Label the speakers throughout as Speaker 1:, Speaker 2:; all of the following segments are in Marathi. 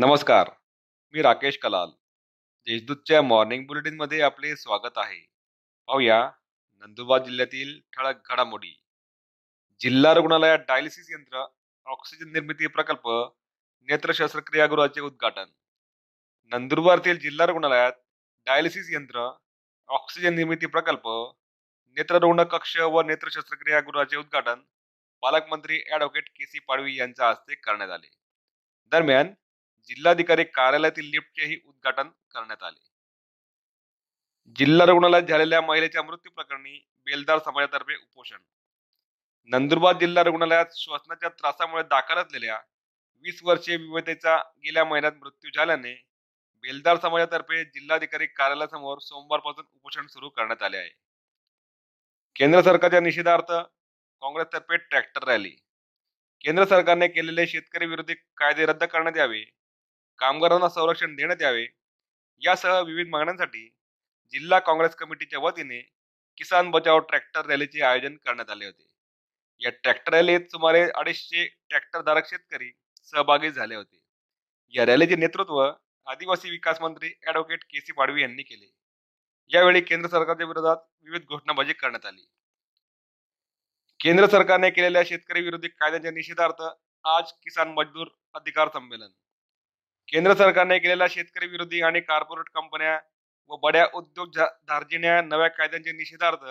Speaker 1: नमस्कार मी राकेश कलाल. देशदूतच्या मॉर्निंग बुलेटिनमध्ये आपले स्वागत आहे. पाहूया नंदुरबार जिल्ह्यातील ठळक घडामोडी. जिल्हा रुग्णालयात डायलिसिस यंत्र ऑक्सिजन निर्मिती प्रकल्प नेत्र शस्त्रक्रियागृहाचे उद्घाटन. नंदुरबारतील जिल्हा रुग्णालयात डायलिसिस यंत्र ऑक्सिजन निर्मिती प्रकल्प नेत्ररुग्ण कक्ष व नेत्र शस्त्रक्रियागृहाचे उद्घाटन पालकमंत्री ॲडव्होकेट के सी पाडवी यांच्या हस्ते करण्यात आले. दरम्यान जिल्हाधिकारी कार्यालयातील लिफ्टचेही उद्घाटन करण्यात आले. जिल्हा रुग्णालयात झालेल्या महिलेच्या मृत्यू प्रकरणी बेलदार समाजातर्फे उपोषण. नंदुरबार जिल्हा रुग्णालयात श्वसनाच्या त्रासामुळे दाखल असलेल्या वीस वर्षीय विवाहितेचा गेल्या महिन्यात मृत्यू झाल्याने बेलदार समाजातर्फे जिल्हाधिकारी कार्यालयासमोर सोमवारपासून उपोषण सुरू करण्यात आले आहे. केंद्र सरकारच्या निषेधार्थ काँग्रेसतर्फे ट्रॅक्टर रॅली. केंद्र सरकारने केलेले शेतकरी विरोधी कायदे रद्द करण्यात यावे कामगारांना संरक्षण देण्यात यावे यासह विविध मागण्यांसाठी जिल्हा काँग्रेस कमिटीच्या वतीने किसान बचाव ट्रॅक्टर रॅलीचे आयोजन करण्यात आले होते. या ट्रॅक्टर रॅलीत सुमारे अडीचशे ट्रॅक्टरधारक शेतकरी सहभागी झाले होते. या रॅलीचे नेतृत्व आदिवासी विकास मंत्री ॲडव्होकेट के सी पाडवी यांनी केले. यावेळी केंद्र सरकारच्या विरोधात विविध घोषणाबाजी करण्यात आली. केंद्र सरकारने केलेल्या शेतकरी विरोधी कायद्यांच्या निषेधार्थ आज किसान मजदूर अधिकार संमेलन केंद्र सरकारने केलेल्या शेतकरी विरोधी आणि कॉर्पोरेट कंपन्या व बड्या उद्योग धार्जिण्या नव्या कायद्यांच्या निषेधार्थ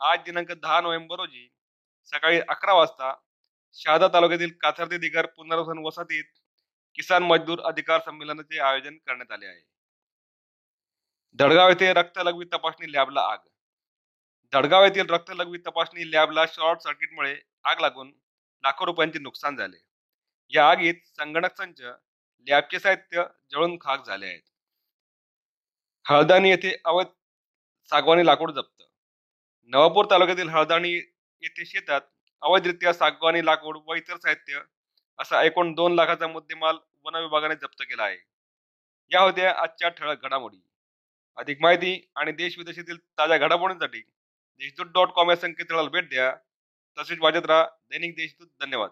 Speaker 1: आज दिनांक दहा नोव्हेंबर रोजी सकाळी अकरा वाजता शहादा तालुक्यातील काथर्दी दिगर पुनर्वसन वसाहतीत किसान मजदूर अधिकार संमेलनाचे आयोजन करण्यात आले आहे. धडगाव येथे रक्तलघवी तपासणी लॅबला आग. धडगाव येथील रक्तलघवी तपासणी लॅबला शॉर्ट सर्किटमुळे आग लागून लाखो रुपयांचे नुकसान झाले. या आगीत संगणक संच लॅबचे साहित्य जळून खाक झाले आहेत. हळदाणी येथे अवैध सागवानी लाकूड जप्त. नवापूर तालुक्यातील हळदाणी येथे शेतात अवैधरित्या सागवानी लाकूड व इतर साहित्य असा एकूण दोन लाखाचा मुद्देमाल वन विभागाने जप्त केला आहे. या होत्या आजच्या ठळक घडामोडी. अधिक माहिती आणि देश विदेशातील ताज्या घडामोडींसाठी देशदूत डॉट कॉम या संकेतस्थळाला भेट द्या. तसेच वाजत राहा दैनिक देशदूत. धन्यवाद.